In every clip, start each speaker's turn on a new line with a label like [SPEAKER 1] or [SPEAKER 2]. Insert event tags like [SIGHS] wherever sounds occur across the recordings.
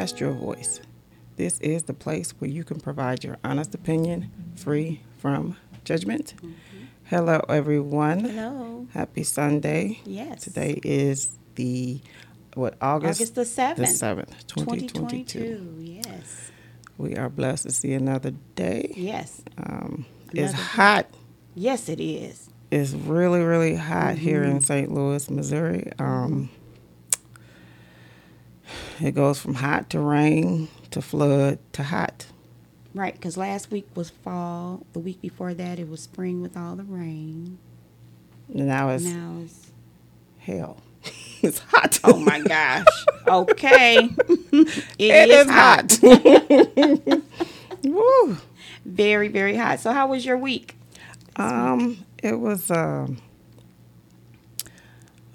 [SPEAKER 1] Your Voice. This is the place where you can provide your honest opinion free from judgment. Mm-hmm. Hello, everyone.
[SPEAKER 2] Hello.
[SPEAKER 1] Happy Sunday.
[SPEAKER 2] Yes.
[SPEAKER 1] Today is the, what, August?
[SPEAKER 2] August the 7th.
[SPEAKER 1] The 7th, 2022.
[SPEAKER 2] 2022. Yes.
[SPEAKER 1] We are blessed to see another day.
[SPEAKER 2] Yes.
[SPEAKER 1] Um, it's hot.
[SPEAKER 2] Yes, it is.
[SPEAKER 1] It's really, really hot mm-hmm. here in St. Louis, Missouri. Um, it goes from hot to rain to flood to hot.
[SPEAKER 2] Right, because last week was fall. The week before that, it was spring with all the rain.
[SPEAKER 1] Now it's
[SPEAKER 2] now it's
[SPEAKER 1] hell. [LAUGHS] it's hot.
[SPEAKER 2] Oh my gosh. okay.
[SPEAKER 1] it, [LAUGHS] it is, is hot.
[SPEAKER 2] hot. [LAUGHS] Woo. Very, very hot. So, how was your week?
[SPEAKER 1] Um, it was um,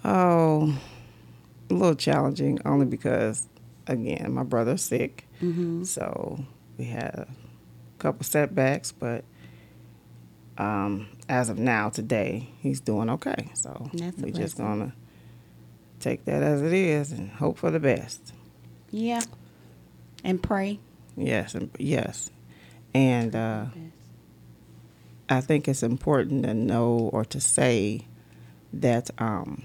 [SPEAKER 1] oh, a little challenging only because, again, my brother's sick, mm-hmm. so we had a couple setbacks, but um, as of now, today, he's doing okay. So we're just gonna take that as it is and hope for the best.
[SPEAKER 2] Yeah, and pray.
[SPEAKER 1] Yes, and yes, and uh, I think it's important to know or to say that um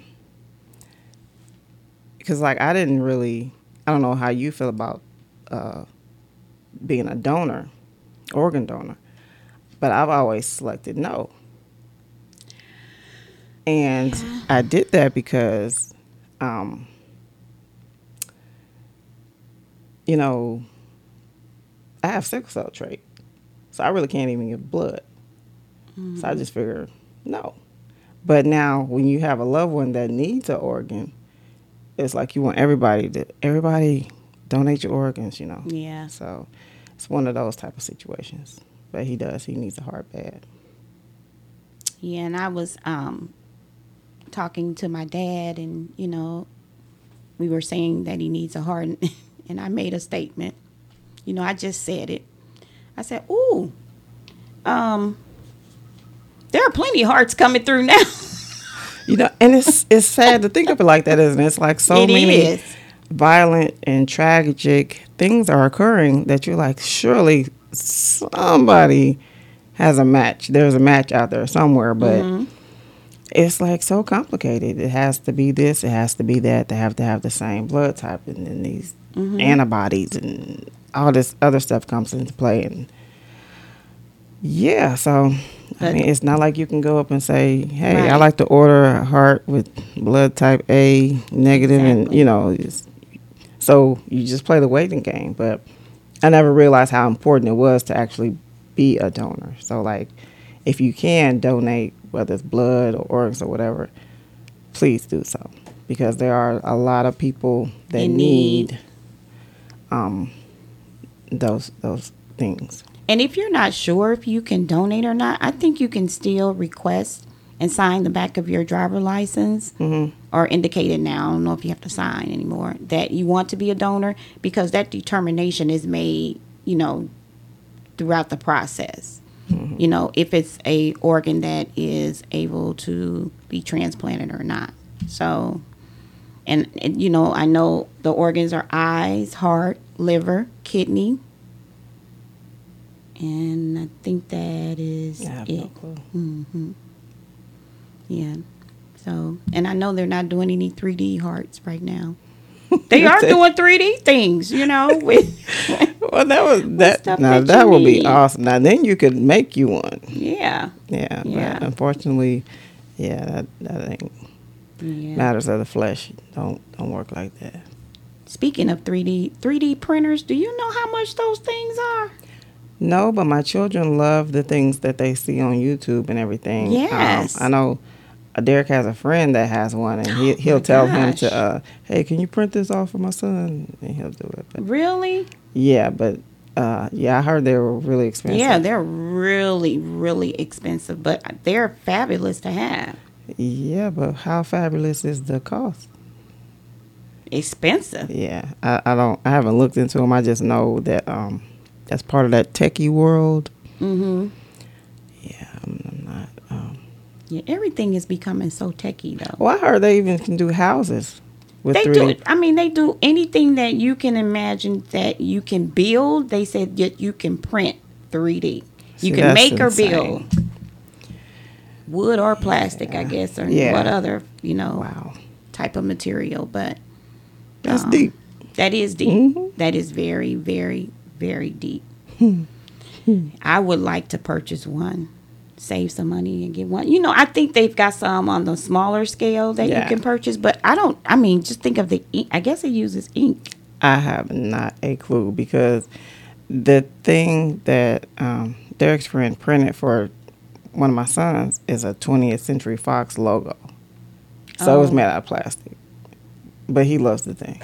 [SPEAKER 1] because like I didn't really I don't know how you feel about uh being a donor, organ donor, but I've always selected no. And I did that because um you know I have sickle cell trait. So I really can't even give blood. Mm-hmm. So I just figured, no. But now, when you have a loved one that needs an organ, it's like you want everybody to everybody donate your organs, you know.
[SPEAKER 2] Yeah.
[SPEAKER 1] So it's one of those type of situations. But he does. He needs a heart bad.
[SPEAKER 2] Yeah, and I was um, talking to my dad, and you know, we were saying that he needs a heart, [LAUGHS] and I made a statement. You know, I just said it. I said, "Ooh, um, there are plenty of hearts coming through now. [LAUGHS]
[SPEAKER 1] you know, and it's it's sad to think of it like that, isn't it? It's like so it many is. violent and tragic things are occurring that you're like, surely somebody has a match. There's a match out there somewhere, but mm-hmm. it's like so complicated. It has to be this, it has to be that. They have to have the same blood type, and then these mm-hmm. antibodies and all this other stuff comes into play, and yeah, so I mean, it's not like you can go up and say, "Hey, right. I like to order a heart with blood type A negative," exactly. and you know, so you just play the waiting game. But I never realized how important it was to actually be a donor. So, like, if you can donate, whether it's blood or organs or whatever, please do so because there are a lot of people that need, need um, those those things.
[SPEAKER 2] And if you're not sure if you can donate or not, I think you can still request and sign the back of your driver license mm-hmm. or indicate it now. I don't know if you have to sign anymore that you want to be a donor because that determination is made, you know, throughout the process. Mm-hmm. You know, if it's a organ that is able to be transplanted or not. So, and, and you know, I know the organs are eyes, heart, liver, kidney, and I think that is
[SPEAKER 1] I have it. No clue.
[SPEAKER 2] Mm-hmm. Yeah. So, and I know they're not doing any 3D hearts right now. [LAUGHS] They are doing 3D things, you know. [LAUGHS] With
[SPEAKER 1] well, that was that. Now that, that would be awesome. Now then, you could make you one.
[SPEAKER 2] Yeah.
[SPEAKER 1] Yeah. Yeah. But unfortunately, yeah, that that ain't yeah. matters of the flesh. Don't don't work like that.
[SPEAKER 2] Speaking of 3D 3D printers, do you know how much those things are?
[SPEAKER 1] No, but my children love the things that they see on YouTube and everything. Um,
[SPEAKER 2] yes.
[SPEAKER 1] Um, I know Derek has a friend that has one, and he, [GASPS] he'll oh tell gosh. him to, uh, hey, can you print this off for my son? And he'll do it.
[SPEAKER 2] But, really?
[SPEAKER 1] Yeah, but uh, yeah, I heard they were really expensive.
[SPEAKER 2] Yeah, they're really, really expensive, but they're fabulous to have.
[SPEAKER 1] Yeah, but how fabulous is the cost?
[SPEAKER 2] Expensive.
[SPEAKER 1] Yeah, I, I don't. I haven't looked into them. I just know that um, that's part of that techie world.
[SPEAKER 2] Mm-hmm.
[SPEAKER 1] Yeah, I'm, I'm not. Um,
[SPEAKER 2] yeah, everything is becoming so techie though.
[SPEAKER 1] Well, I heard they even can do houses. with
[SPEAKER 2] they
[SPEAKER 1] 3D.
[SPEAKER 2] do. I mean, they do anything that you can imagine that you can build. They said that you can print 3D.
[SPEAKER 1] See,
[SPEAKER 2] You can make or build wood or plastic, I guess, or
[SPEAKER 1] Yeah.
[SPEAKER 2] what other you know
[SPEAKER 1] Wow,
[SPEAKER 2] type of material. But
[SPEAKER 1] that's
[SPEAKER 2] Um,
[SPEAKER 1] deep.
[SPEAKER 2] that is deep.
[SPEAKER 1] Mhm.
[SPEAKER 2] That is very, very, very deep. I would like to purchase one, save some money and get one. You know, I think they've got some on the smaller scale that
[SPEAKER 1] Yeah.
[SPEAKER 2] you can purchase, but I don't. I mean, just think of the. Ink. I guess it uses ink.
[SPEAKER 1] I have not a clue because the thing that um, Derek's friend printed for one of my sons is a 20th Century Fox logo. So it was
[SPEAKER 2] Oh.
[SPEAKER 1] made out of plastic. But he loves the thing.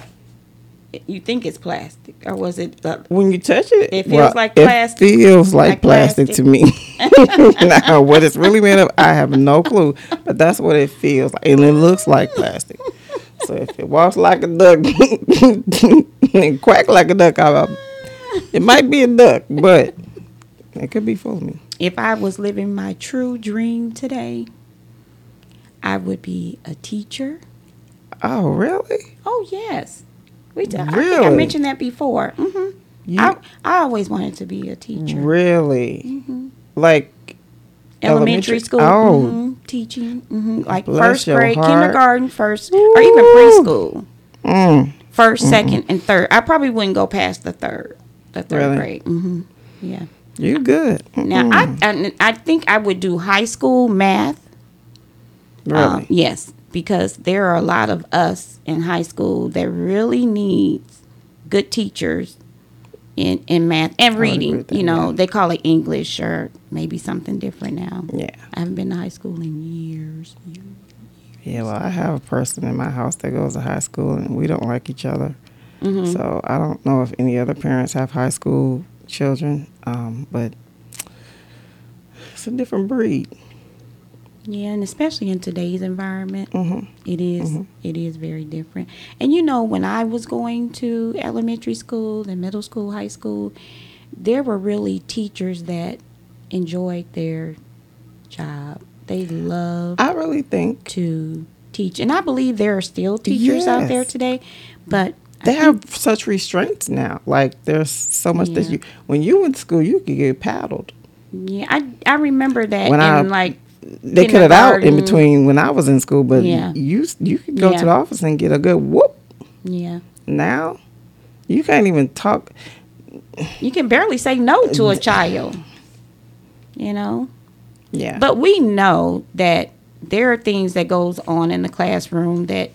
[SPEAKER 2] You think it's plastic, or was it? Uh,
[SPEAKER 1] When you touch it,
[SPEAKER 2] It feels like plastic.
[SPEAKER 1] It feels like,
[SPEAKER 2] Like
[SPEAKER 1] plastic,
[SPEAKER 2] plastic.
[SPEAKER 1] to me. [LAUGHS] now, what it's really made of, I have no clue. But that's what it feels like, and it looks like plastic. so if it walks like a duck [LAUGHS] and quack like a duck, I, it might be a duck, but it could be of me.
[SPEAKER 2] if I was living my true dream today, I would be a teacher.
[SPEAKER 1] Oh, really?
[SPEAKER 2] Oh yes, we. T- I think I mentioned that before. hmm
[SPEAKER 1] You
[SPEAKER 2] I I always wanted to be a teacher.
[SPEAKER 1] really like
[SPEAKER 2] Elementary,
[SPEAKER 1] Elementary-
[SPEAKER 2] school,
[SPEAKER 1] oh.
[SPEAKER 2] mhm, teaching, hmm like
[SPEAKER 1] Bless
[SPEAKER 2] first grade,
[SPEAKER 1] heart.
[SPEAKER 2] kindergarten, first, or even preschool,
[SPEAKER 1] mm,
[SPEAKER 2] 1st second, and third. I probably wouldn't go past the third, the third
[SPEAKER 1] Really?
[SPEAKER 2] grade. hmm Yeah.
[SPEAKER 1] you good?
[SPEAKER 2] Now
[SPEAKER 1] Mm,
[SPEAKER 2] I, I I think I would do high school math.
[SPEAKER 1] really
[SPEAKER 2] Um, yes, because there are a lot of us in high school that really needs good teachers in, in math and reading. You know,
[SPEAKER 1] yeah.
[SPEAKER 2] they call it English or maybe something different now.
[SPEAKER 1] yeah.
[SPEAKER 2] I haven't been to high school in years. years.
[SPEAKER 1] Yeah, well, I have a person in my house that goes to high school, and we don't like each other.
[SPEAKER 2] Mhm.
[SPEAKER 1] So I don't know if any other parents have high school children, um, but it's a different breed.
[SPEAKER 2] Yeah, and especially in today's environment,
[SPEAKER 1] hmm
[SPEAKER 2] it is- it is very different. And you know, when I was going to elementary school and middle school, high school, there were really teachers that enjoyed their job. They loved
[SPEAKER 1] I really think
[SPEAKER 2] to teach, and I believe there are still teachers out there today. But
[SPEAKER 1] they have such restraints now. Like there's so much that you when you went to school, you could get paddled.
[SPEAKER 2] yeah, I I remember that
[SPEAKER 1] When
[SPEAKER 2] in
[SPEAKER 1] I-
[SPEAKER 2] like
[SPEAKER 1] They cut it out in between when I was in school, but
[SPEAKER 2] Yeah.
[SPEAKER 1] you you could go
[SPEAKER 2] Yeah.
[SPEAKER 1] to the office and get a good whoop.
[SPEAKER 2] yeah,
[SPEAKER 1] Now you can't even talk.
[SPEAKER 2] you can barely say no to a child. You know.
[SPEAKER 1] Yeah,
[SPEAKER 2] But we know that there are things that goes on in the classroom that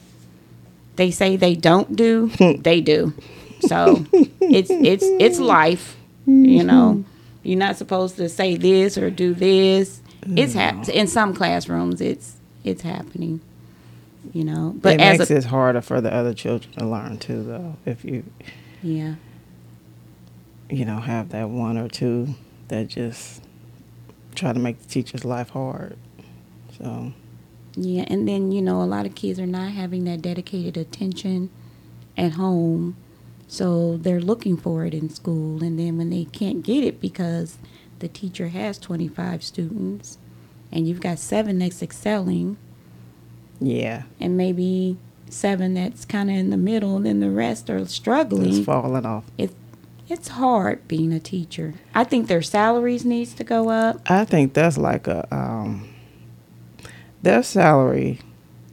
[SPEAKER 2] they say they don't do, [LAUGHS] they do. So it's it's it's life, you know. [LAUGHS] You're not supposed to say this or do this. It's hap- in some classrooms. It's it's happening, you know. But
[SPEAKER 1] it
[SPEAKER 2] as
[SPEAKER 1] makes
[SPEAKER 2] a
[SPEAKER 1] it harder for the other children to learn too, though. If you
[SPEAKER 2] yeah,
[SPEAKER 1] you know have that one or two that just try to make the teacher's life hard. So
[SPEAKER 2] yeah, and then you know a lot of kids are not having that dedicated attention at home, so they're looking for it in school, and then when they can't get it because the teacher has 25 students, and you've got seven that's excelling,
[SPEAKER 1] yeah,
[SPEAKER 2] and maybe seven that's kind of in the middle, and then the rest are struggling.
[SPEAKER 1] it's falling off.
[SPEAKER 2] It's hard being a teacher. I think their salaries needs to go up.
[SPEAKER 1] I think that's like a um, their salary,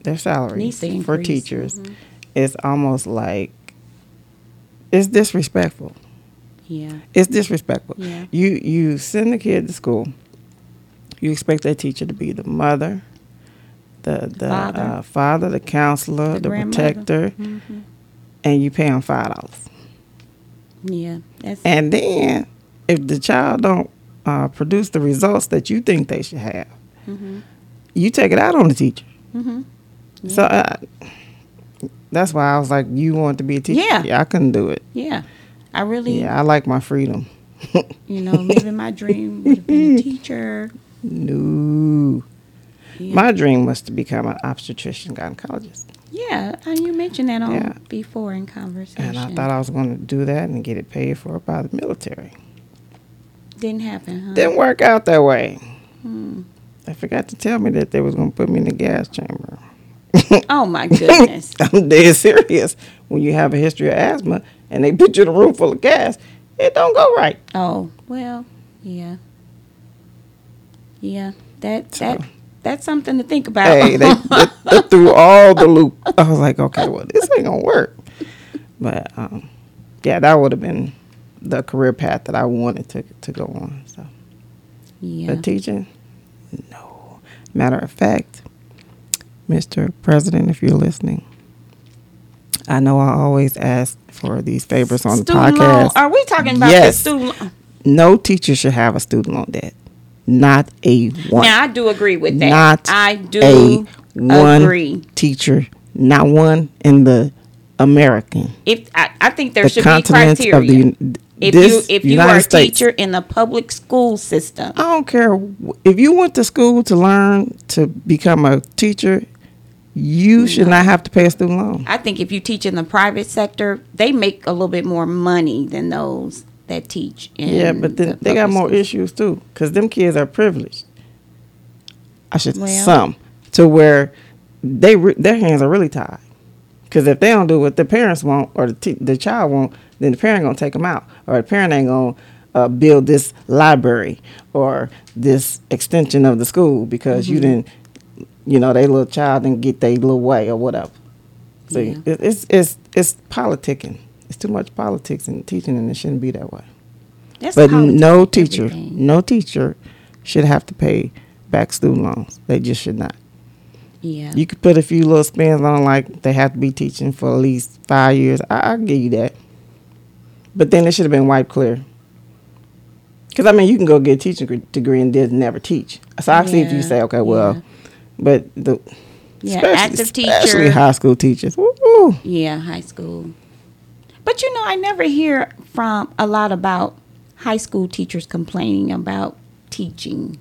[SPEAKER 1] their
[SPEAKER 2] to
[SPEAKER 1] for teachers
[SPEAKER 2] Mhm.
[SPEAKER 1] is almost like it's disrespectful.
[SPEAKER 2] Yeah,
[SPEAKER 1] It's disrespectful.
[SPEAKER 2] yeah,
[SPEAKER 1] You you send the kid to school. You expect that teacher to be the mother, the the
[SPEAKER 2] Father.
[SPEAKER 1] uh, father, the counselor,
[SPEAKER 2] The
[SPEAKER 1] the, protector,
[SPEAKER 2] hmm
[SPEAKER 1] and you pay them five dollars.
[SPEAKER 2] yeah.
[SPEAKER 1] And then if the child don't uh, produce the results that you think they should have,
[SPEAKER 2] hmm
[SPEAKER 1] you take it out on the teacher.
[SPEAKER 2] hmm
[SPEAKER 1] So uh, that's why I was like, you want to be a teacher?
[SPEAKER 2] Yeah.
[SPEAKER 1] I couldn't do it.
[SPEAKER 2] Yeah, I really,
[SPEAKER 1] Yeah, I like my freedom. [LAUGHS]
[SPEAKER 2] you know, living my dream would have been a [LAUGHS] teacher.
[SPEAKER 1] no.
[SPEAKER 2] Yeah.
[SPEAKER 1] My dream was to become an obstetrician gynecologist.
[SPEAKER 2] yeah, and you mentioned that on
[SPEAKER 1] Yeah.
[SPEAKER 2] before in conversation.
[SPEAKER 1] And I thought I was going to do that and get it paid for by the military.
[SPEAKER 2] didn't happen, huh?
[SPEAKER 1] Didn't work out that way.
[SPEAKER 2] Hmm.
[SPEAKER 1] They forgot to tell me that they was going to put me in the gas chamber.
[SPEAKER 2] oh my goodness. [LAUGHS]
[SPEAKER 1] I'm dead serious. When you have a history of asthma and they put you in a room full of gas, it don't go right.
[SPEAKER 2] Oh well, yeah, yeah. That that that's something to think about.
[SPEAKER 1] Hey, they, [LAUGHS] they, they threw all the loop. I was like, okay, well, this ain't gonna work. But um, yeah, that would have been the career path that I wanted to to go on. So,
[SPEAKER 2] yeah.
[SPEAKER 1] but teaching, no. Matter of fact, Mr. President, if you're listening, I know I always ask for these favors on
[SPEAKER 2] student
[SPEAKER 1] the podcast.
[SPEAKER 2] Loan. Are we talking about
[SPEAKER 1] Yes.
[SPEAKER 2] the student loan?
[SPEAKER 1] No teacher should have a student loan debt. Not a one.
[SPEAKER 2] Now I do agree with that.
[SPEAKER 1] Not
[SPEAKER 2] I do
[SPEAKER 1] a one
[SPEAKER 2] agree.
[SPEAKER 1] teacher, not one in the American.
[SPEAKER 2] If I, I think there
[SPEAKER 1] the
[SPEAKER 2] should be criteria.
[SPEAKER 1] the
[SPEAKER 2] if you if you
[SPEAKER 1] United
[SPEAKER 2] are a
[SPEAKER 1] States.
[SPEAKER 2] teacher in the public school system,
[SPEAKER 1] I don't care if you went to school to learn to become a teacher. You should not have to pay a student loan.
[SPEAKER 2] I think if you teach in the private sector, they make a little bit more money than those that teach in
[SPEAKER 1] Yeah, but then
[SPEAKER 2] the
[SPEAKER 1] they got more
[SPEAKER 2] schools.
[SPEAKER 1] issues too, because them kids are privileged. I should
[SPEAKER 2] Well-
[SPEAKER 1] some to where they re- their hands are really tied. Because if they don't do what the parents want or the te- the child want, then the parent gonna take them out, or the parent ain't gonna uh, build this library or this extension of the school because
[SPEAKER 2] Mm-hmm.
[SPEAKER 1] you didn't, you know, they little child didn't get their little way or whatever. See,
[SPEAKER 2] Yeah.
[SPEAKER 1] it's it's it's politicking. It's too much politics in teaching, and it shouldn't be that way.
[SPEAKER 2] That's
[SPEAKER 1] But no teacher,
[SPEAKER 2] everything.
[SPEAKER 1] no teacher should have to pay back student loans. They just should not.
[SPEAKER 2] Yeah.
[SPEAKER 1] You could put a few little spins on like they have to be teaching for at least five years. I, I'll give you that. But then it should have been wiped clear. Because, I mean, you can go get a teaching degree and just never teach. So I see if you say, okay, well,
[SPEAKER 2] yeah.
[SPEAKER 1] But the.
[SPEAKER 2] Yeah,
[SPEAKER 1] especially-
[SPEAKER 2] active
[SPEAKER 1] Especially
[SPEAKER 2] teacher.
[SPEAKER 1] high school teachers. Woo-hoo.
[SPEAKER 2] Yeah, high school. But you know, I never hear from a lot about high school teachers complaining about teaching.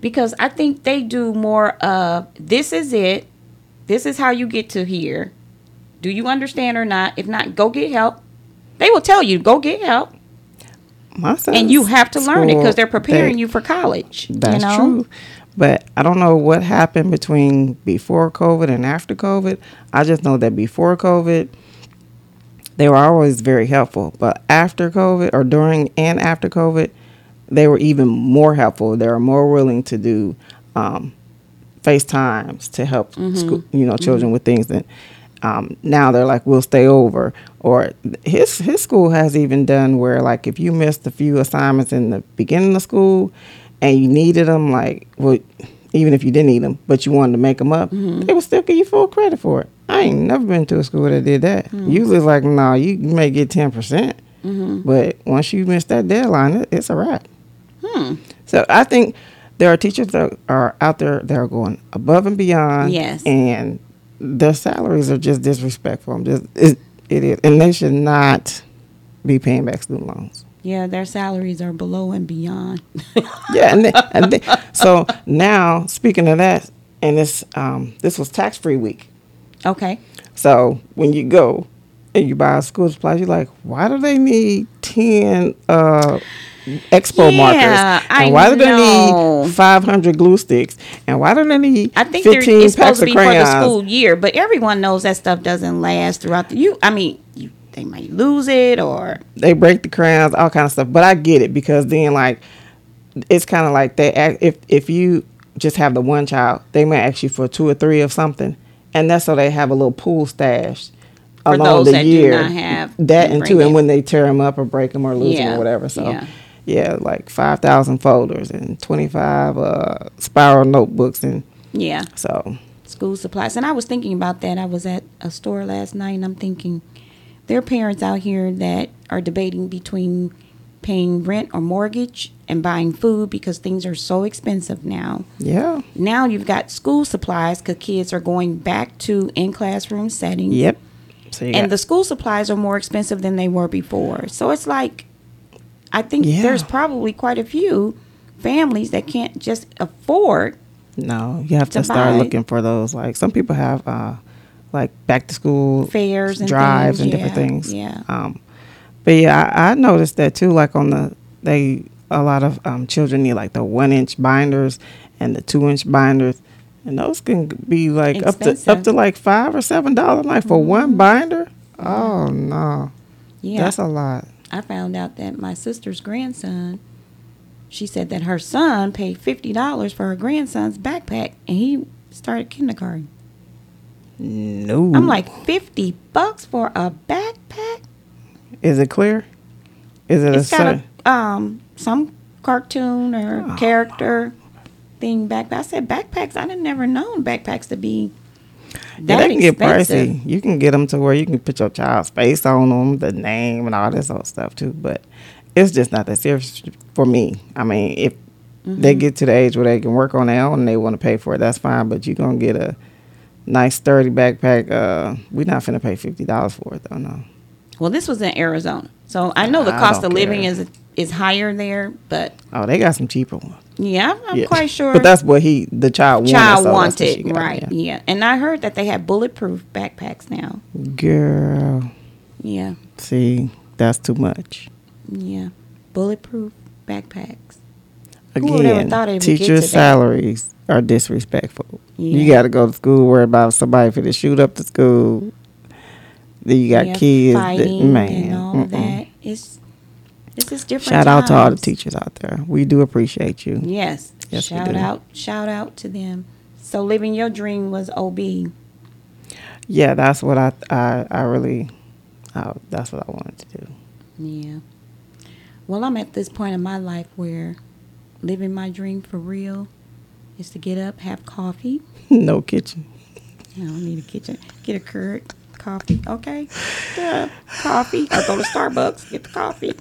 [SPEAKER 2] Because I think they do more of this is it. This is how you get to here. Do you understand or not? If not, go get help. They will tell you, go get help.
[SPEAKER 1] My
[SPEAKER 2] And you have to learn it because they're preparing you for college.
[SPEAKER 1] That's
[SPEAKER 2] you know?
[SPEAKER 1] true. But I don't know what happened between before COVID and after COVID. I just know that before COVID, they were always very helpful. But after COVID or during and after COVID, they were even more helpful. They were more willing to do um, FaceTimes to help school, you know children with things that um, now they're like we'll stay over or his his school has even done where like if you missed a few assignments in the beginning of school and you needed them like well even if you didn't need them but you wanted to make them up mm-hmm. they would still give you full credit for it i ain't never been to a school that did that mm-hmm. usually it's like no you, you may get 10% mm-hmm. but once you miss that deadline it, it's a wrap hmm. so I think there are teachers that are out there that are going above and beyond.
[SPEAKER 2] Yes.
[SPEAKER 1] And their salaries are just disrespectful. I'm just it, it is, and they should not be paying back student loans.
[SPEAKER 2] Yeah, their salaries are below and beyond. [LAUGHS]
[SPEAKER 1] Yeah, and, then, and then, so now speaking of that, and this um, this was tax free week.
[SPEAKER 2] okay.
[SPEAKER 1] So when you go and you buy school supplies, you're like, why do they need ten uh, expo
[SPEAKER 2] Yeah,
[SPEAKER 1] markers?
[SPEAKER 2] I
[SPEAKER 1] And why do they
[SPEAKER 2] know.
[SPEAKER 1] need five hundred glue sticks? And why do they need
[SPEAKER 2] I think it's
[SPEAKER 1] packs
[SPEAKER 2] supposed to be
[SPEAKER 1] crayons?
[SPEAKER 2] for the school year, but everyone knows that stuff doesn't last throughout the. You, I mean, you, they might lose it or
[SPEAKER 1] They break the crayons, all kind of stuff. But I get it because then like it's kind of like they act, if if you just have the one child, they may ask you for two or three of something, and that's so they have a little pool stash
[SPEAKER 2] For
[SPEAKER 1] along the year.
[SPEAKER 2] not have
[SPEAKER 1] that
[SPEAKER 2] and
[SPEAKER 1] two,
[SPEAKER 2] it.
[SPEAKER 1] and when they tear them up or break them or lose them or whatever. So
[SPEAKER 2] yeah.
[SPEAKER 1] yeah, like five thousand folders and twenty five uh, spiral notebooks, and
[SPEAKER 2] yeah,
[SPEAKER 1] so
[SPEAKER 2] school supplies. And I was thinking about that. I was at a store last night, and I'm thinking there are parents out here that are debating between paying rent or mortgage and buying food because things are so expensive now.
[SPEAKER 1] yeah,
[SPEAKER 2] Now you've got school supplies because kids are going back to in classroom settings.
[SPEAKER 1] yep. So you
[SPEAKER 2] and the school supplies are more expensive than they were before. So it's like, I think
[SPEAKER 1] Yeah.
[SPEAKER 2] there's probably quite a few families that can't just afford.
[SPEAKER 1] No, you have to,
[SPEAKER 2] to
[SPEAKER 1] start looking for those. Like some people have, uh, like back to school
[SPEAKER 2] Fairs and
[SPEAKER 1] drives
[SPEAKER 2] things,
[SPEAKER 1] and different
[SPEAKER 2] yeah,
[SPEAKER 1] things.
[SPEAKER 2] yeah.
[SPEAKER 1] Um, but yeah, I, I noticed that too. Like on the they a lot of um, children need like the one inch binders and the two inch binders. And those can be like up to up to like five or seven dollars like for one binder. Oh no,
[SPEAKER 2] Yeah.
[SPEAKER 1] that's a lot.
[SPEAKER 2] I found out that my sister's grandson, she said that her son paid fifty dollars for her grandson's backpack, and he started kindergarten.
[SPEAKER 1] No,
[SPEAKER 2] I'm like fifty bucks for a backpack.
[SPEAKER 1] is it clear? Is it
[SPEAKER 2] It's
[SPEAKER 1] a
[SPEAKER 2] got a um some cartoon or
[SPEAKER 1] Oh.
[SPEAKER 2] character thing backpack. I said backpacks. I didn't never known backpacks to be
[SPEAKER 1] Yeah,
[SPEAKER 2] that
[SPEAKER 1] they can get
[SPEAKER 2] expensive.
[SPEAKER 1] pricey. You can get them to where you can put your child's face on them, the name, and all this other stuff too. But it's just not that serious for me. I mean, if they
[SPEAKER 2] Mm-hmm.
[SPEAKER 1] get to the age where they can work on their own and they want to pay for it, that's fine. But you're gonna get a nice sturdy backpack. Uh, we're not finna pay fifty dollars for it though. No.
[SPEAKER 2] Well, this was in Arizona, so I know the
[SPEAKER 1] I
[SPEAKER 2] cost of living
[SPEAKER 1] care.
[SPEAKER 2] is is higher there. But
[SPEAKER 1] Oh, they got some cheaper ones.
[SPEAKER 2] yeah, I'm,
[SPEAKER 1] Yeah.
[SPEAKER 2] quite sure.
[SPEAKER 1] But that's what he, the child wanted.
[SPEAKER 2] child
[SPEAKER 1] so that's what she
[SPEAKER 2] wanted, right?
[SPEAKER 1] yeah.
[SPEAKER 2] Yeah. and I heard that they have bulletproof backpacks now.
[SPEAKER 1] Girl,
[SPEAKER 2] Yeah,
[SPEAKER 1] see, that's too much.
[SPEAKER 2] yeah, bulletproof backpacks. Who would ever
[SPEAKER 1] Again,
[SPEAKER 2] thought it would get to
[SPEAKER 1] teachers' salaries are disrespectful. You got to go to school worry about somebody for to shoot up the school. Then you got
[SPEAKER 2] Yeah,
[SPEAKER 1] kids, that, man.
[SPEAKER 2] and all that. It's it's just different.
[SPEAKER 1] Shout out to all the teachers out there. We do appreciate you.
[SPEAKER 2] Yes,
[SPEAKER 1] Yes,
[SPEAKER 2] shout out, shout out to them. So living your dream was OB.
[SPEAKER 1] Yeah, that's what I I, I really, I, that's what I wanted to do.
[SPEAKER 2] Yeah. Well, I'm at this point in my life where living my dream for real is to get up, have coffee. [LAUGHS]
[SPEAKER 1] no kitchen.
[SPEAKER 2] I don't need a kitchen. Get a Keurig coffee, okay? Yeah, coffee. Or go to Starbucks, get the coffee.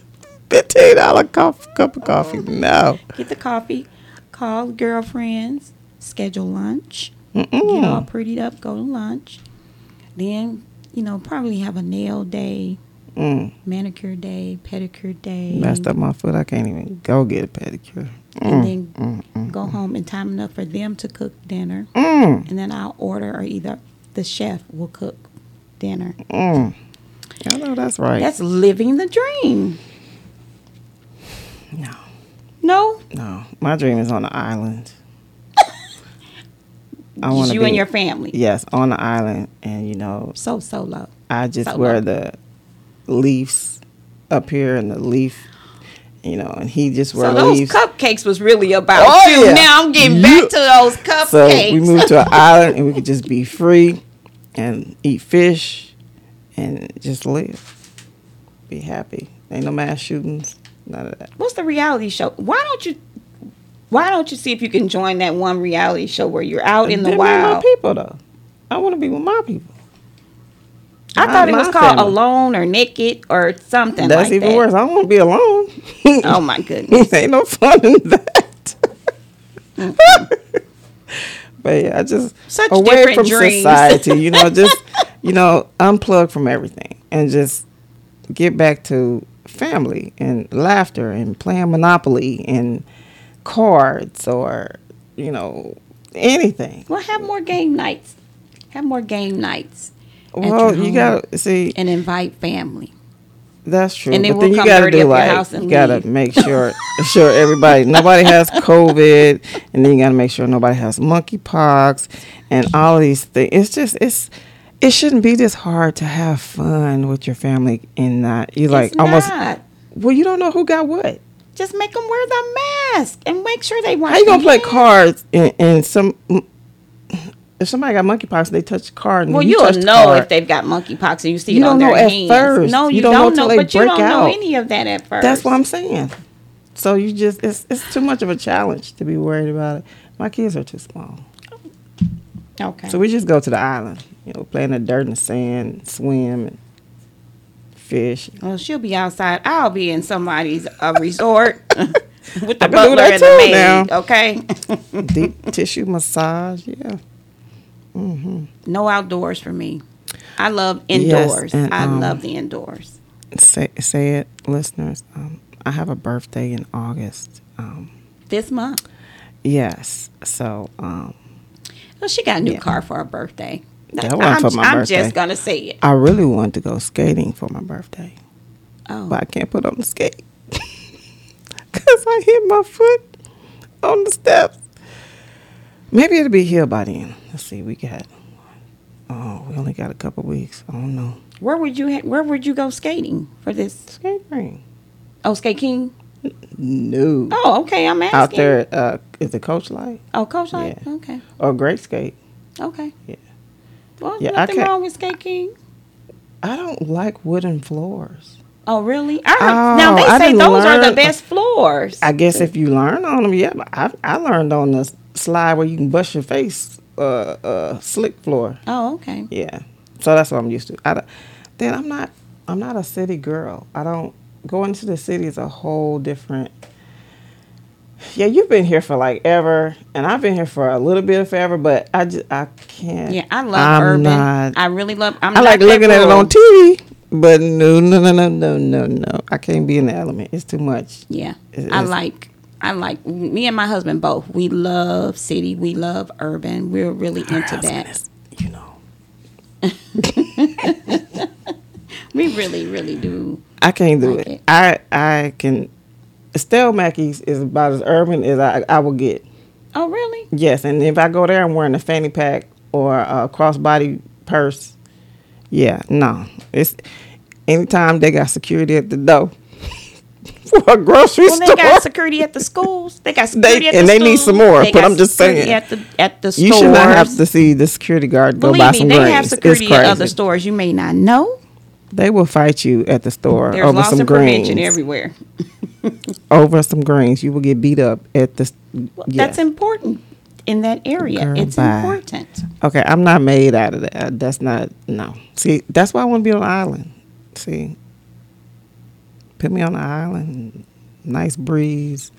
[SPEAKER 1] Fifteen dollar cup cup of coffee. No.
[SPEAKER 2] Get the coffee. Call girlfriends. Schedule lunch. Get all
[SPEAKER 1] Mm-mm.
[SPEAKER 2] prettied up. Go to lunch. Then, you know, probably have a nail day,
[SPEAKER 1] Mm.
[SPEAKER 2] manicure day, pedicure day.
[SPEAKER 1] Messed up my foot. I can't even go get a pedicure.
[SPEAKER 2] And
[SPEAKER 1] Mm,
[SPEAKER 2] then
[SPEAKER 1] mm, mm,
[SPEAKER 2] go home in time enough for them to cook dinner.
[SPEAKER 1] mm,
[SPEAKER 2] And then I'll order, or either the chef will cook dinner.
[SPEAKER 1] mm. I know that's right.
[SPEAKER 2] That's living the dream.
[SPEAKER 1] no,
[SPEAKER 2] No?
[SPEAKER 1] no. My dream is on the island. [LAUGHS] I want
[SPEAKER 2] you
[SPEAKER 1] be
[SPEAKER 2] and your family.
[SPEAKER 1] yes on the island, and you know
[SPEAKER 2] So solo.
[SPEAKER 1] I just
[SPEAKER 2] Solo.
[SPEAKER 1] wear the leaves up here and the leaf, you know, and he just wear
[SPEAKER 2] So those
[SPEAKER 1] leaves.
[SPEAKER 2] cupcakes was really about
[SPEAKER 1] Oh,
[SPEAKER 2] you.
[SPEAKER 1] yeah.
[SPEAKER 2] Now I'm getting
[SPEAKER 1] Yeah.
[SPEAKER 2] back to those cupcakes.
[SPEAKER 1] so we moved to an [LAUGHS] island and we could just be free and eat fish and just live, be happy. Ain't no mass shootings, none of that.
[SPEAKER 2] What's the reality show? Why don't you? Why don't you see if you can join that one reality show where you're out in the
[SPEAKER 1] ain't my
[SPEAKER 2] wild?
[SPEAKER 1] people though. I want to be with my people.
[SPEAKER 2] I thought it was called
[SPEAKER 1] family.
[SPEAKER 2] Alone or Naked or something
[SPEAKER 1] That's
[SPEAKER 2] like
[SPEAKER 1] even
[SPEAKER 2] that.
[SPEAKER 1] worse. I don't want to be alone. [LAUGHS]
[SPEAKER 2] Oh my [LAUGHS] goodness.
[SPEAKER 1] Ain't no fun in that. [LAUGHS] but yeah, I just
[SPEAKER 2] Such
[SPEAKER 1] away from
[SPEAKER 2] dreams.
[SPEAKER 1] society, you know, just you know, unplug from everything and just get back to family and laughter and playing Monopoly and cards or you know anything.
[SPEAKER 2] Well, have more game nights. Have more game nights.
[SPEAKER 1] Well, you gotta see
[SPEAKER 2] and invite family.
[SPEAKER 1] That's true.
[SPEAKER 2] And then
[SPEAKER 1] but then you
[SPEAKER 2] come
[SPEAKER 1] gotta do like
[SPEAKER 2] house and
[SPEAKER 1] you gotta make [LAUGHS] sure sure everybody nobody has COVID, and then you gotta make sure nobody has monkeypox, and all of these things. It's just it's it shouldn't be this hard to have fun with your family and not you like
[SPEAKER 2] it's
[SPEAKER 1] almost
[SPEAKER 2] not.
[SPEAKER 1] well you don't know who got what.
[SPEAKER 2] Just make them wear the mask and make sure they wash
[SPEAKER 1] How you gonna play
[SPEAKER 2] hands.
[SPEAKER 1] cards and, and some if somebody got monkeypox they touch the card and
[SPEAKER 2] Well,
[SPEAKER 1] you the
[SPEAKER 2] know if they've got monkeypox and you see
[SPEAKER 1] You
[SPEAKER 2] it on
[SPEAKER 1] don't
[SPEAKER 2] their
[SPEAKER 1] know at
[SPEAKER 2] hands.
[SPEAKER 1] first.
[SPEAKER 2] No,
[SPEAKER 1] You
[SPEAKER 2] you,
[SPEAKER 1] don't know
[SPEAKER 2] don't know,
[SPEAKER 1] they
[SPEAKER 2] but you don't know any of that at first.
[SPEAKER 1] That's what I'm saying. So you just it's it's too much of a challenge to be worried about it. My kids are too small.
[SPEAKER 2] Okay.
[SPEAKER 1] So we just go to the island, you know, play in the dirt and the sand, swim and fish.
[SPEAKER 2] well, she'll be outside. I'll be in somebody's uh, resort [LAUGHS] with the butler and the maid.
[SPEAKER 1] now.
[SPEAKER 2] Okay.
[SPEAKER 1] Deep [LAUGHS] tissue massage, yeah.
[SPEAKER 2] No outdoors for me. I love indoors.
[SPEAKER 1] and,
[SPEAKER 2] I
[SPEAKER 1] um,
[SPEAKER 2] love the indoors.
[SPEAKER 1] Say say it, listeners. Um, I have a birthday in August. Um,
[SPEAKER 2] This month.
[SPEAKER 1] yes. So um,
[SPEAKER 2] Well, she got a new
[SPEAKER 1] Yeah.
[SPEAKER 2] car for her birthday.
[SPEAKER 1] That wasn't
[SPEAKER 2] I'm,
[SPEAKER 1] for my
[SPEAKER 2] I'm
[SPEAKER 1] birthday.
[SPEAKER 2] just gonna say it.
[SPEAKER 1] I really wanted to go skating for my birthday.
[SPEAKER 2] Oh,
[SPEAKER 1] but I can't put on the skate [LAUGHS] because I hit my foot on the steps. Maybe it'll be here by then. Let's see. We got. Oh, we only got a couple weeks. I don't know.
[SPEAKER 2] Where would you ha- Where would you go skating for this?
[SPEAKER 1] Skate ring.
[SPEAKER 2] Oh, Skate King.
[SPEAKER 1] No.
[SPEAKER 2] Oh, okay. I'm asking.
[SPEAKER 1] Out there, uh, is the coach light
[SPEAKER 2] Oh, Coach Light.
[SPEAKER 1] Yeah.
[SPEAKER 2] Okay.
[SPEAKER 1] or great skate?
[SPEAKER 2] Okay.
[SPEAKER 1] Yeah.
[SPEAKER 2] Well,
[SPEAKER 1] Yeah, I
[SPEAKER 2] nothing wrong with Skate King.
[SPEAKER 1] I don't like wooden floors.
[SPEAKER 2] Oh, really? I heard,
[SPEAKER 1] Oh,
[SPEAKER 2] now they
[SPEAKER 1] I
[SPEAKER 2] say those are the best floors.
[SPEAKER 1] I guess if you learn on them, yeah. But I I learned on the slide where you can bust your face, uh, uh, slick floor.
[SPEAKER 2] oh, okay.
[SPEAKER 1] Yeah. So that's what I'm used to. I then I'm not I'm not a city girl. I don't going to the city is a whole different. Yeah, you've been here for like ever, and I've been here for a little bit of forever, but I just I can't.
[SPEAKER 2] Yeah, I love
[SPEAKER 1] I'm
[SPEAKER 2] urban.
[SPEAKER 1] Not,
[SPEAKER 2] I really love. I'm
[SPEAKER 1] I like looking at it on TV, but no, no, no, no, no, no, no. I can't be in the element. It's too much.
[SPEAKER 2] Yeah,
[SPEAKER 1] It's-
[SPEAKER 2] I like. I like me and my husband both. We love city. We love urban. We're really into that.
[SPEAKER 1] is, you know, [LAUGHS]
[SPEAKER 2] We really, really do.
[SPEAKER 1] I can't do
[SPEAKER 2] Like
[SPEAKER 1] it.
[SPEAKER 2] it.
[SPEAKER 1] I I can. Estelle Mackey's is about as urban as I I will get.
[SPEAKER 2] Oh, really?
[SPEAKER 1] Yes, and if I go there, I'm wearing a fanny pack or a crossbody purse. Yeah, no, it's anytime they got security at the door [LAUGHS] for a grocery
[SPEAKER 2] Well, they got security at the schools. They got [LAUGHS] security at the stores.
[SPEAKER 1] and they need some more,
[SPEAKER 2] They
[SPEAKER 1] but I'm just saying.
[SPEAKER 2] At the at the stores.
[SPEAKER 1] you should not have to see the security guard go
[SPEAKER 2] Believe
[SPEAKER 1] buy
[SPEAKER 2] me,
[SPEAKER 1] some
[SPEAKER 2] they have security at other stores you may not know.
[SPEAKER 1] They will fight you at the store
[SPEAKER 2] There's
[SPEAKER 1] over some
[SPEAKER 2] prevention everywhere. [LAUGHS]
[SPEAKER 1] Over some greens, you will get beat up at the.
[SPEAKER 2] Well. That's important in that area.
[SPEAKER 1] Girl,
[SPEAKER 2] it's
[SPEAKER 1] bye.
[SPEAKER 2] important.
[SPEAKER 1] Okay, I'm not made out of that. That's not no. See, that's why I want to be on an island. See, put me on an island, nice breeze,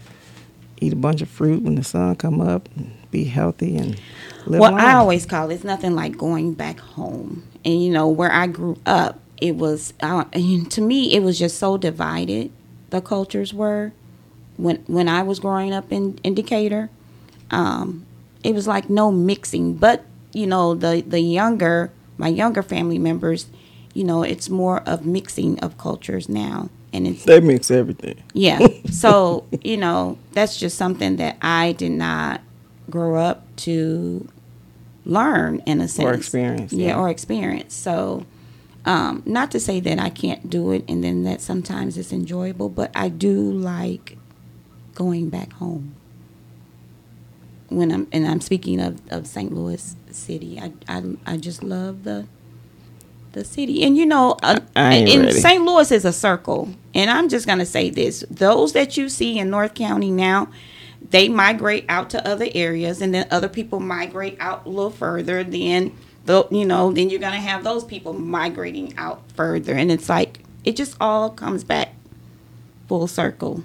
[SPEAKER 1] eat a bunch of fruit when the sun come up, and be healthy and live
[SPEAKER 2] Well. I always call it, it's nothing like going back home. And you know, where I grew up, it was and to me it was just so divided. The cultures were when when I was growing up in, in Decatur. Um, it was like no mixing. But you know, the the younger my younger family members, you know, it's more of mixing of cultures now, and it's
[SPEAKER 1] they mix everything.
[SPEAKER 2] yeah. [LAUGHS] So, you know, that's just something that I did not grow up to learn in a sense.
[SPEAKER 1] Or experience,
[SPEAKER 2] Yeah,
[SPEAKER 1] yeah.
[SPEAKER 2] or experience. So, um, not to say that I can't do it and then that sometimes it's enjoyable, but I do like going back home. When I'm and I'm speaking of, of St. Louis City, I, I I just love the the city. And you know, uh,
[SPEAKER 1] I ain't
[SPEAKER 2] and
[SPEAKER 1] ready.
[SPEAKER 2] St. Louis is a circle. And I'm just going to say this those that you see in North County now, they migrate out to other areas, and then other people migrate out a little further. Then, the, you know, then you're going to have those people migrating out further. And it's like, it just all comes back full circle,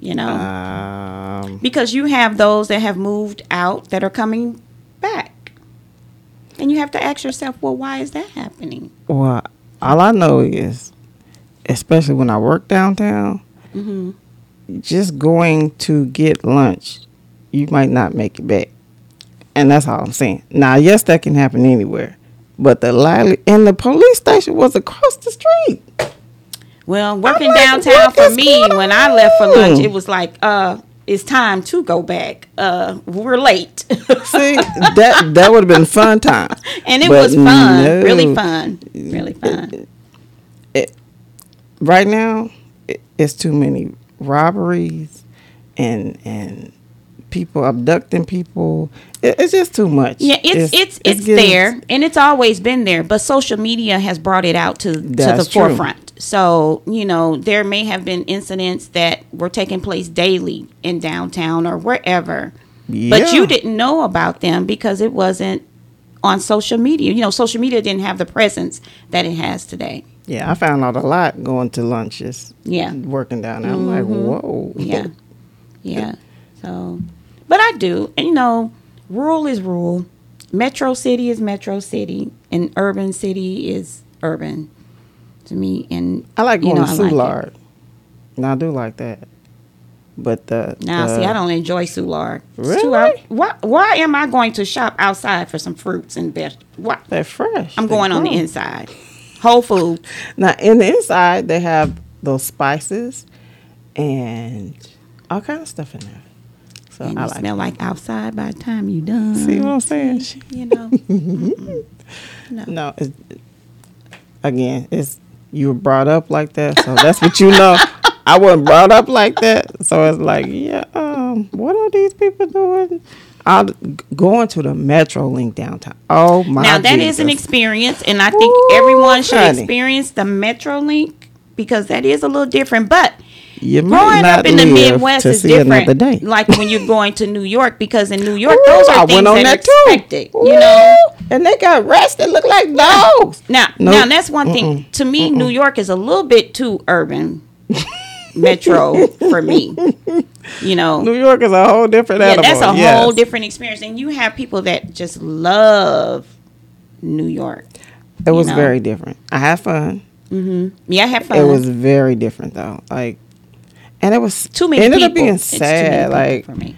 [SPEAKER 2] you know?
[SPEAKER 1] Um,
[SPEAKER 2] because you have those that have moved out that are coming back. And you have to ask yourself, well, why is that happening?
[SPEAKER 1] well, all I know is, especially when I work downtown,
[SPEAKER 2] Mm-hmm.
[SPEAKER 1] just going to get lunch, you might not make it back. And that's all I'm saying. Now, yes, that can happen anywhere. But the lively and the police station was across the street.
[SPEAKER 2] Well, working
[SPEAKER 1] like,
[SPEAKER 2] downtown for me, when I left for lunch, it was like, uh, it's time to go back. Uh, we're late. [LAUGHS]
[SPEAKER 1] See, that that would have been fun time.
[SPEAKER 2] and it
[SPEAKER 1] But
[SPEAKER 2] was fun,
[SPEAKER 1] no.
[SPEAKER 2] really fun, really fun.
[SPEAKER 1] it Right now, it, it's too many robberies and and people abducting people. It, it's just too much.
[SPEAKER 2] Yeah, it's it's it's,
[SPEAKER 1] getting-
[SPEAKER 2] there, and it's always been there. But social media has brought it out to to the
[SPEAKER 1] true.
[SPEAKER 2] forefront. So you know, there may have been incidents that were taking place daily in downtown or wherever, but you didn't know about them because it wasn't on social media. You know, social media didn't have the presence that it has today.
[SPEAKER 1] Yeah, I found out a lot going to lunches.
[SPEAKER 2] Yeah.
[SPEAKER 1] working down there. I'm like, mm-hmm. whoa.
[SPEAKER 2] Yeah. [LAUGHS] Yeah. So, but I do. And, you know, rural is rural. Metro city is metro city. And urban city is urban to me. And
[SPEAKER 1] I like
[SPEAKER 2] you
[SPEAKER 1] going
[SPEAKER 2] know,
[SPEAKER 1] to
[SPEAKER 2] I like.
[SPEAKER 1] Now I do like that. But the
[SPEAKER 2] Now,
[SPEAKER 1] the-
[SPEAKER 2] see, I don't enjoy Soulard.
[SPEAKER 1] Really?
[SPEAKER 2] out- Why, why am I going to shop outside for some fruits and vegetables? Why?
[SPEAKER 1] They're fresh.
[SPEAKER 2] I'm
[SPEAKER 1] They're
[SPEAKER 2] going on the inside. Whole Foods. [LAUGHS]
[SPEAKER 1] Now in the inside they have those spices and all kind of stuff in there. So
[SPEAKER 2] and
[SPEAKER 1] I
[SPEAKER 2] you
[SPEAKER 1] like
[SPEAKER 2] smell
[SPEAKER 1] it.
[SPEAKER 2] like outside by the time you done.
[SPEAKER 1] See what I'm saying? She-
[SPEAKER 2] You know. No.
[SPEAKER 1] No, it's, again, it's you were brought up like that, so that's what you know. [LAUGHS] I wasn't brought up like that, so it's like, yeah, um, what are these people doing? I'll going to the MetroLink downtown. Oh my!
[SPEAKER 2] now that is an experience, and I think
[SPEAKER 1] Ooh,
[SPEAKER 2] everyone should
[SPEAKER 1] honey.
[SPEAKER 2] experience the MetroLink because that is a little different. But
[SPEAKER 1] You might
[SPEAKER 2] growing up in the Midwest is different. Like when you're going to New York, because in New York,
[SPEAKER 1] Ooh,
[SPEAKER 2] those
[SPEAKER 1] I
[SPEAKER 2] are things
[SPEAKER 1] went on
[SPEAKER 2] that,
[SPEAKER 1] that
[SPEAKER 2] are expected. You know.
[SPEAKER 1] And they got rats that look like dogs.
[SPEAKER 2] Now,
[SPEAKER 1] Nope.
[SPEAKER 2] now that's one thing. To me, New York is a little bit too urban [LAUGHS] metro for me. You know,
[SPEAKER 1] New York is a whole different
[SPEAKER 2] yeah,
[SPEAKER 1] animal.
[SPEAKER 2] that's a
[SPEAKER 1] yes.
[SPEAKER 2] whole different experience. And you have people that just love New York.
[SPEAKER 1] It was
[SPEAKER 2] know.
[SPEAKER 1] very different. I had fun. Mm-hmm.
[SPEAKER 2] Yeah, I have fun.
[SPEAKER 1] It was very different though. Like, and it was
[SPEAKER 2] too many
[SPEAKER 1] Ended
[SPEAKER 2] people.
[SPEAKER 1] up being
[SPEAKER 2] It's too many
[SPEAKER 1] sad. Like
[SPEAKER 2] for me.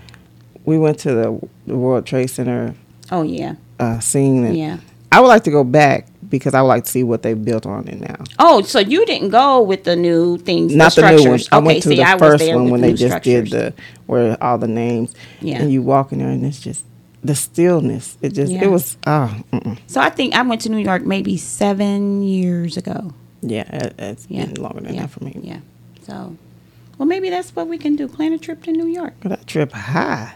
[SPEAKER 1] we went to the, the World Trade Center
[SPEAKER 2] Oh yeah,
[SPEAKER 1] uh, scene,
[SPEAKER 2] yeah.
[SPEAKER 1] I would like to go back because I would like to see what they built on it now.
[SPEAKER 2] Oh, so you didn't go with the new things,
[SPEAKER 1] Not
[SPEAKER 2] the
[SPEAKER 1] the new one.
[SPEAKER 2] structures?
[SPEAKER 1] I
[SPEAKER 2] okay,
[SPEAKER 1] went to
[SPEAKER 2] see,
[SPEAKER 1] the
[SPEAKER 2] I was
[SPEAKER 1] first
[SPEAKER 2] there
[SPEAKER 1] one when
[SPEAKER 2] the
[SPEAKER 1] they just did the where all the names.
[SPEAKER 2] Yeah.
[SPEAKER 1] And you walk in there and it's just the stillness. It just
[SPEAKER 2] Yeah.
[SPEAKER 1] it was oh mm-mm.
[SPEAKER 2] So I think I went to New York maybe seven years ago.
[SPEAKER 1] yeah. It, it's
[SPEAKER 2] Yeah,
[SPEAKER 1] been longer than
[SPEAKER 2] yeah,
[SPEAKER 1] that for me.
[SPEAKER 2] Yeah. So, well, maybe that's what we can do. Plan a trip to New York.
[SPEAKER 1] That trip high.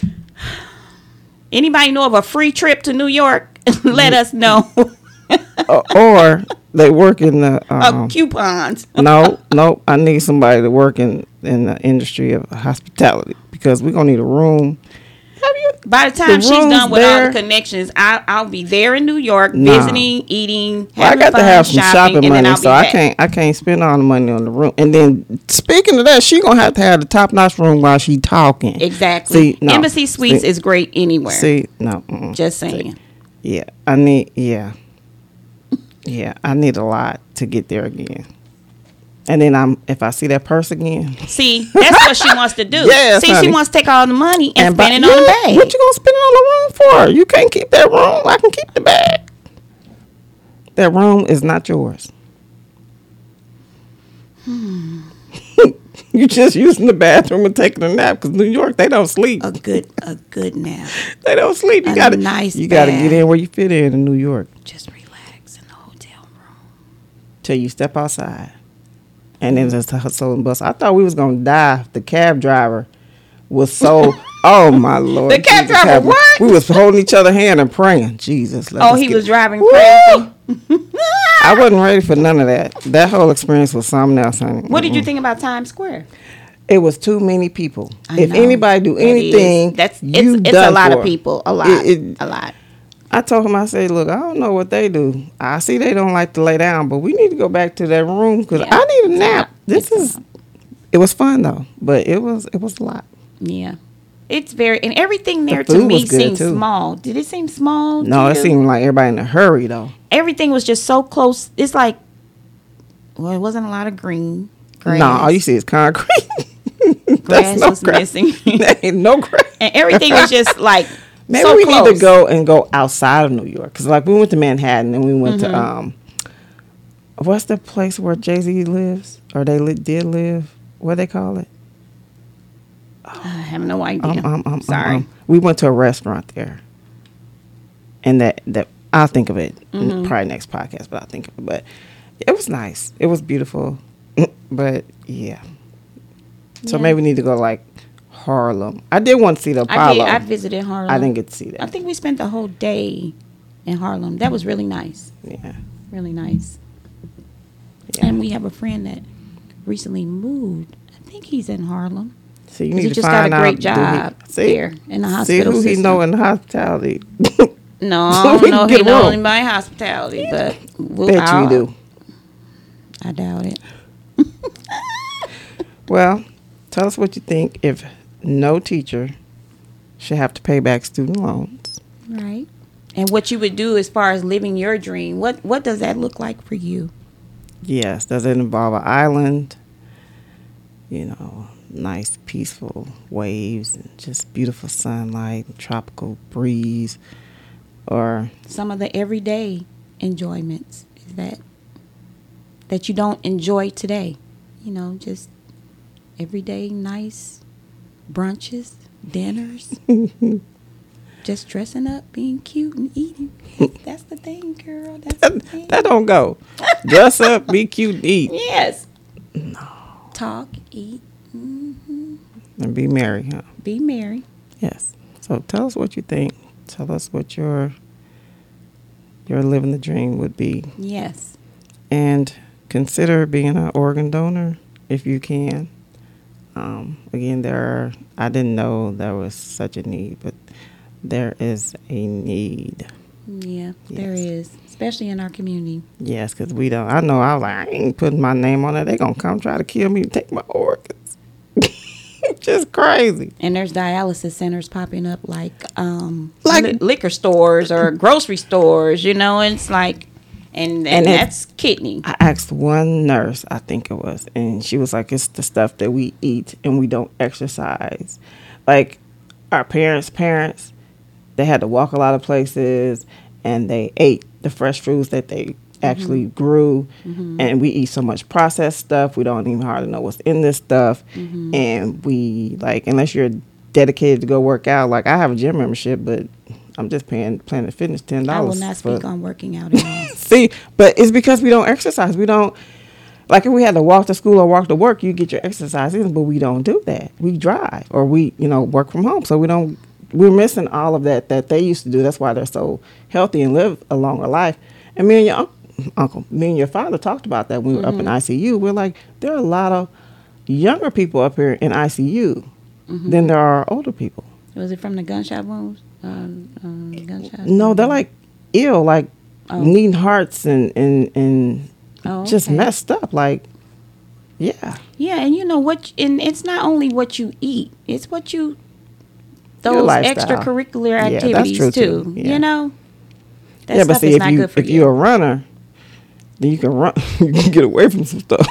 [SPEAKER 1] [SIGHS]
[SPEAKER 2] Anybody know of a free trip to New York? [LAUGHS] Let us know. [LAUGHS]
[SPEAKER 1] Uh, or they work in the [LAUGHS]
[SPEAKER 2] Uh,
[SPEAKER 1] um,
[SPEAKER 2] coupons.
[SPEAKER 1] no, no. I need somebody to work in in the industry of hospitality because we're gonna need a room.
[SPEAKER 2] By the time
[SPEAKER 1] The
[SPEAKER 2] she's done with all the connections, I, I'll be there in New York,
[SPEAKER 1] Nah.
[SPEAKER 2] visiting, eating,
[SPEAKER 1] Well, I got
[SPEAKER 2] fun,
[SPEAKER 1] to have some
[SPEAKER 2] shopping,
[SPEAKER 1] shopping, money, so
[SPEAKER 2] be
[SPEAKER 1] I can't I can't spend all the money on the room. And then speaking of that, she gonna have to have the top notch room while she talking.
[SPEAKER 2] Exactly.
[SPEAKER 1] See, no.
[SPEAKER 2] Embassy Suites
[SPEAKER 1] See-
[SPEAKER 2] is great anywhere.
[SPEAKER 1] See, no, mm-mm.
[SPEAKER 2] Just saying.
[SPEAKER 1] yeah, I need yeah, yeah, I need a lot to get there again. And then I'm if I see that purse again,
[SPEAKER 2] See, that's what she wants to do. [LAUGHS]
[SPEAKER 1] Yes,
[SPEAKER 2] See, she wants to take all the money and,
[SPEAKER 1] buy-
[SPEAKER 2] spend it on the bag.
[SPEAKER 1] What you gonna spend it on the room for? You can't keep that room. I can keep the bag. That room is not yours. Hmm. [LAUGHS] you just using the bathroom and taking a nap because New York they don't sleep.
[SPEAKER 2] a good, a good nap. [LAUGHS]
[SPEAKER 1] They don't sleep. You
[SPEAKER 2] a
[SPEAKER 1] gotta
[SPEAKER 2] nice
[SPEAKER 1] You gotta
[SPEAKER 2] bath.
[SPEAKER 1] get in where you fit in in New York
[SPEAKER 2] Just relax in the hotel room.
[SPEAKER 1] till you step outside, and then just the hustle and bus. I thought we was gonna die. The cab driver was so. [LAUGHS] oh my lord!
[SPEAKER 2] The cab
[SPEAKER 1] Jesus,
[SPEAKER 2] driver what?
[SPEAKER 1] We was holding each other hand and praying. Jesus.
[SPEAKER 2] Oh, he was driving
[SPEAKER 1] Woo!
[SPEAKER 2] crazy.
[SPEAKER 1] I wasn't ready for none of that. That whole experience was something else, honey.
[SPEAKER 2] What did you think about Times Square?
[SPEAKER 1] It was too many people.
[SPEAKER 2] I
[SPEAKER 1] if
[SPEAKER 2] know.
[SPEAKER 1] anybody do
[SPEAKER 2] That
[SPEAKER 1] anything,
[SPEAKER 2] that's
[SPEAKER 1] you
[SPEAKER 2] it's, it's a lot of people. A lot,
[SPEAKER 1] It- it-
[SPEAKER 2] a lot.
[SPEAKER 1] I told him, I said, look, I don't know what they do. I see they don't like to lay down, but we need to go back to that room because
[SPEAKER 2] Yeah.
[SPEAKER 1] I need a nap. This is. It was fun though, but it was it was a lot.
[SPEAKER 2] Yeah, it's very and everything there to me seemed
[SPEAKER 1] too.
[SPEAKER 2] small. Did it seem small?
[SPEAKER 1] No, it
[SPEAKER 2] you?
[SPEAKER 1] seemed like everybody in a hurry though.
[SPEAKER 2] everything was just so close. It's like, well, it wasn't a lot of green. Grass.
[SPEAKER 1] No, all you see is concrete. [LAUGHS]
[SPEAKER 2] grass
[SPEAKER 1] no
[SPEAKER 2] was
[SPEAKER 1] grass.
[SPEAKER 2] missing, [LAUGHS]
[SPEAKER 1] ain't no grass. [LAUGHS]
[SPEAKER 2] and everything was just like
[SPEAKER 1] Maybe
[SPEAKER 2] so
[SPEAKER 1] we
[SPEAKER 2] close.
[SPEAKER 1] need to go and go outside of New York because, like, we went to Manhattan and we went
[SPEAKER 2] Mm-hmm.
[SPEAKER 1] to um, what's the place where Jay Z lives or they li- did live? What they call it?
[SPEAKER 2] I have no idea.
[SPEAKER 1] Um, um, um, um,
[SPEAKER 2] Sorry.
[SPEAKER 1] um, we went to a restaurant there, and that that I'll think of it
[SPEAKER 2] Mm-hmm.
[SPEAKER 1] probably next podcast, but I'll think of it. But it was nice. It was beautiful, [LAUGHS] but yeah. So
[SPEAKER 2] Yeah.
[SPEAKER 1] maybe we need to go like Harlem. I did want to see the
[SPEAKER 2] I
[SPEAKER 1] Apollo.
[SPEAKER 2] did. I visited Harlem.
[SPEAKER 1] I didn't get to see that.
[SPEAKER 2] I think we spent the whole day in Harlem. That was really nice.
[SPEAKER 1] yeah.
[SPEAKER 2] Really nice.
[SPEAKER 1] Yeah.
[SPEAKER 2] And we have a friend that recently moved. I think he's in Harlem.
[SPEAKER 1] So you need
[SPEAKER 2] he
[SPEAKER 1] to
[SPEAKER 2] just
[SPEAKER 1] find
[SPEAKER 2] got a great
[SPEAKER 1] out, do he-
[SPEAKER 2] job
[SPEAKER 1] see,
[SPEAKER 2] there in the hospital.
[SPEAKER 1] See who he
[SPEAKER 2] system.
[SPEAKER 1] know in the hospitality. [LAUGHS]
[SPEAKER 2] No, [LAUGHS] I don't know he know
[SPEAKER 1] room.
[SPEAKER 2] anybody hospitality, but we'll,
[SPEAKER 1] Bet you
[SPEAKER 2] I'll-
[SPEAKER 1] do.
[SPEAKER 2] I doubt it. [LAUGHS]
[SPEAKER 1] Well, tell us what you think if no teacher should have to pay back student loans.
[SPEAKER 2] Right. And what you would do as far as living your dream, what what does that look like for you?
[SPEAKER 1] Yes, does it involve an island? You know, nice peaceful waves and just beautiful sunlight, and tropical breeze, or
[SPEAKER 2] Some of the everyday enjoyments is that that you don't enjoy today. You know, just everyday nice brunches, dinners, [LAUGHS] just dressing up, being cute and eating. [LAUGHS] That's the thing, girl. That's the
[SPEAKER 1] That,
[SPEAKER 2] thing.
[SPEAKER 1] that don't go. Dress up, be cute, and eat,
[SPEAKER 2] yes. No. Talk, eat, mm-hmm.
[SPEAKER 1] and be merry, huh?
[SPEAKER 2] be merry.
[SPEAKER 1] Yes. So tell us what you think. Tell us what your your living the dream would be,
[SPEAKER 2] Yes.
[SPEAKER 1] and consider being an organ donor if you can. Um, again, there are. I didn't know there was such a need, but there is a need.
[SPEAKER 2] Yeah, there
[SPEAKER 1] Yes.
[SPEAKER 2] is, especially in our community.
[SPEAKER 1] Yes, because we don't. I know. I was like, I ain't putting my name on it. They gonna come try to kill me and take my organs. [LAUGHS] Just crazy.
[SPEAKER 2] And there's dialysis centers popping up like um
[SPEAKER 1] Like-
[SPEAKER 2] li- liquor stores or grocery stores, you know, and it's like and, and,
[SPEAKER 1] And it-
[SPEAKER 2] that's kidney.
[SPEAKER 1] I asked one nurse, I think it was, and she was like, "It's the stuff that we eat and we don't exercise." Like our parents' parents, they had to walk a lot of places, and they ate the fresh fruits that they mm-hmm. actually grew, mm-hmm. and we eat so much processed stuff. We don't even hardly know what's in this stuff, mm-hmm. and we like unless you're dedicated to go work out. Like I have a gym membership, but I'm just paying Planet Fitness ten dollars.
[SPEAKER 2] I will not speak on working out. [LAUGHS]
[SPEAKER 1] See, but it's because we don't exercise. We don't like if we had to walk to school or walk to work, you get your exercise in, but we don't do that. We drive or we, you know, work from home. So we don't we're missing all of that that they used to do. That's why they're so healthy and live a longer life. And me and your un- uncle, me and your father talked about that when we were up in mm-hmm. ICU. We're like, there are a lot of younger people up here in ICU mm-hmm. than there are older people.
[SPEAKER 2] Was it from the gunshot wounds? Um, um.
[SPEAKER 1] No, they're like ill, like
[SPEAKER 2] Oh.
[SPEAKER 1] needing hearts and and and
[SPEAKER 2] Oh,
[SPEAKER 1] just
[SPEAKER 2] okay.
[SPEAKER 1] messed up. Like, yeah,
[SPEAKER 2] Yeah, and you know what? And it's not only what you eat; it's what you those extracurricular
[SPEAKER 1] Yeah,
[SPEAKER 2] activities
[SPEAKER 1] true,
[SPEAKER 2] too.
[SPEAKER 1] too. Yeah.
[SPEAKER 2] You know, that
[SPEAKER 1] yeah. But see,
[SPEAKER 2] is
[SPEAKER 1] if
[SPEAKER 2] not
[SPEAKER 1] you if
[SPEAKER 2] you.
[SPEAKER 1] are a runner, then you can run. [LAUGHS] you can get away from some stuff.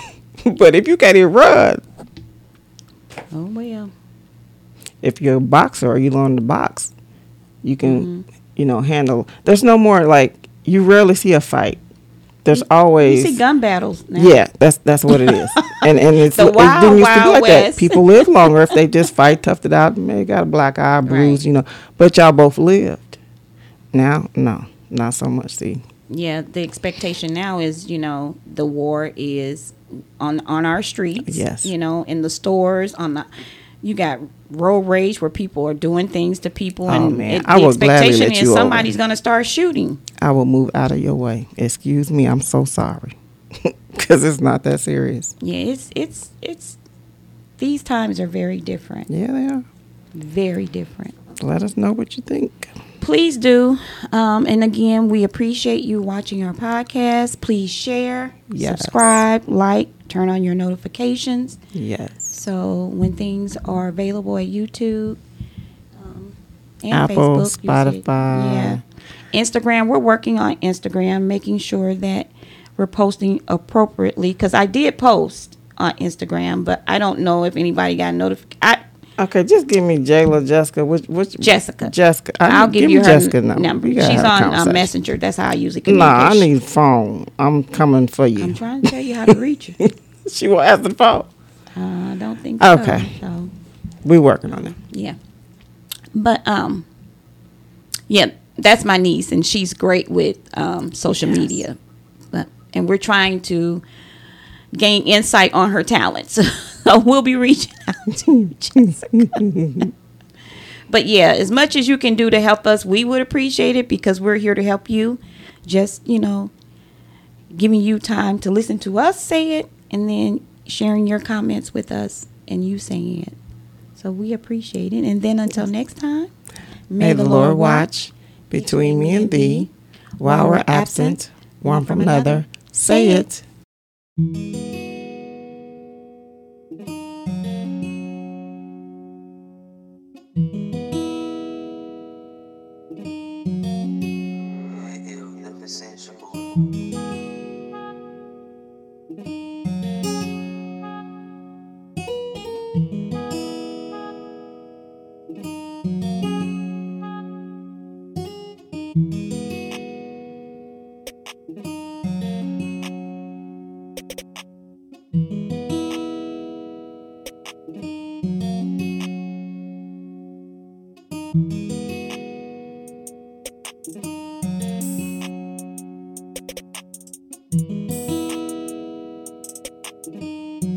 [SPEAKER 1] [LAUGHS] but if you can't even run,
[SPEAKER 2] oh well.
[SPEAKER 1] if you're a boxer or you learn to box, you can,
[SPEAKER 2] Mm-hmm.
[SPEAKER 1] you know, handle. There's no more like you rarely see a fight. There's
[SPEAKER 2] You
[SPEAKER 1] always you
[SPEAKER 2] see gun battles now.
[SPEAKER 1] Yeah, that's that's what it is, [LAUGHS] and and it's
[SPEAKER 2] The
[SPEAKER 1] it didn't used to be
[SPEAKER 2] wild
[SPEAKER 1] like that. People live longer if they just fight, toughed it out, maybe got a black eye, bruise,
[SPEAKER 2] Right.
[SPEAKER 1] you know. But y'all both lived. Now, no, not so much. See,
[SPEAKER 2] yeah, the expectation now is, you know, the war is on on our streets.
[SPEAKER 1] Yes.
[SPEAKER 2] You know, in the stores, on the you got road rage where people are doing things to people,
[SPEAKER 1] Oh,
[SPEAKER 2] and
[SPEAKER 1] man.
[SPEAKER 2] it, the expectation is somebody's going to start shooting.
[SPEAKER 1] I will move out of your way. Excuse me, I'm so sorry, [LAUGHS] because it's not that serious.
[SPEAKER 2] Yeah, it's it's it's these times are very different,
[SPEAKER 1] Yeah, they are.
[SPEAKER 2] very different.
[SPEAKER 1] Let us know what you think.
[SPEAKER 2] Please do, um, and again, we appreciate you watching our podcast. Please share,
[SPEAKER 1] Yes.
[SPEAKER 2] subscribe, like, turn on your notifications.
[SPEAKER 1] Yes,
[SPEAKER 2] So when things are available at YouTube um, and
[SPEAKER 1] Apple,
[SPEAKER 2] Facebook, you
[SPEAKER 1] Spotify.
[SPEAKER 2] yeah, Instagram. We're working on Instagram, making sure that we're posting appropriately. Because I did post on Instagram, but I don't know if anybody got notification.
[SPEAKER 1] Okay, just give me Jayla, Jessica. Which, which
[SPEAKER 2] Jessica.
[SPEAKER 1] Jessica. I
[SPEAKER 2] I'll
[SPEAKER 1] need-
[SPEAKER 2] give you her
[SPEAKER 1] Jessica number.
[SPEAKER 2] number. She's on uh. Messenger. That's how I usually
[SPEAKER 1] Nah,
[SPEAKER 2] communicate.
[SPEAKER 1] I need phone. I'm coming for you.
[SPEAKER 2] I'm trying to tell you how to reach her. [LAUGHS]
[SPEAKER 1] she will answer the phone.
[SPEAKER 2] Uh, I don't think so.
[SPEAKER 1] Okay.
[SPEAKER 2] So.
[SPEAKER 1] We're working on it.
[SPEAKER 2] Yeah. But um yeah, that's my niece and she's great with um social
[SPEAKER 1] Yes.
[SPEAKER 2] media. But and we're trying to gain insight on her talents. [LAUGHS] so we'll be reaching out to Jessica. [LAUGHS] but yeah, as much as you can do to help us, we would appreciate it because we're here to help you. Just, you know, giving you time to listen to us say it and then sharing your comments with us and you saying it. So we appreciate it. And then until next time,
[SPEAKER 1] May the Lord watch between me and thee while we're absent, one from another. Say it. Música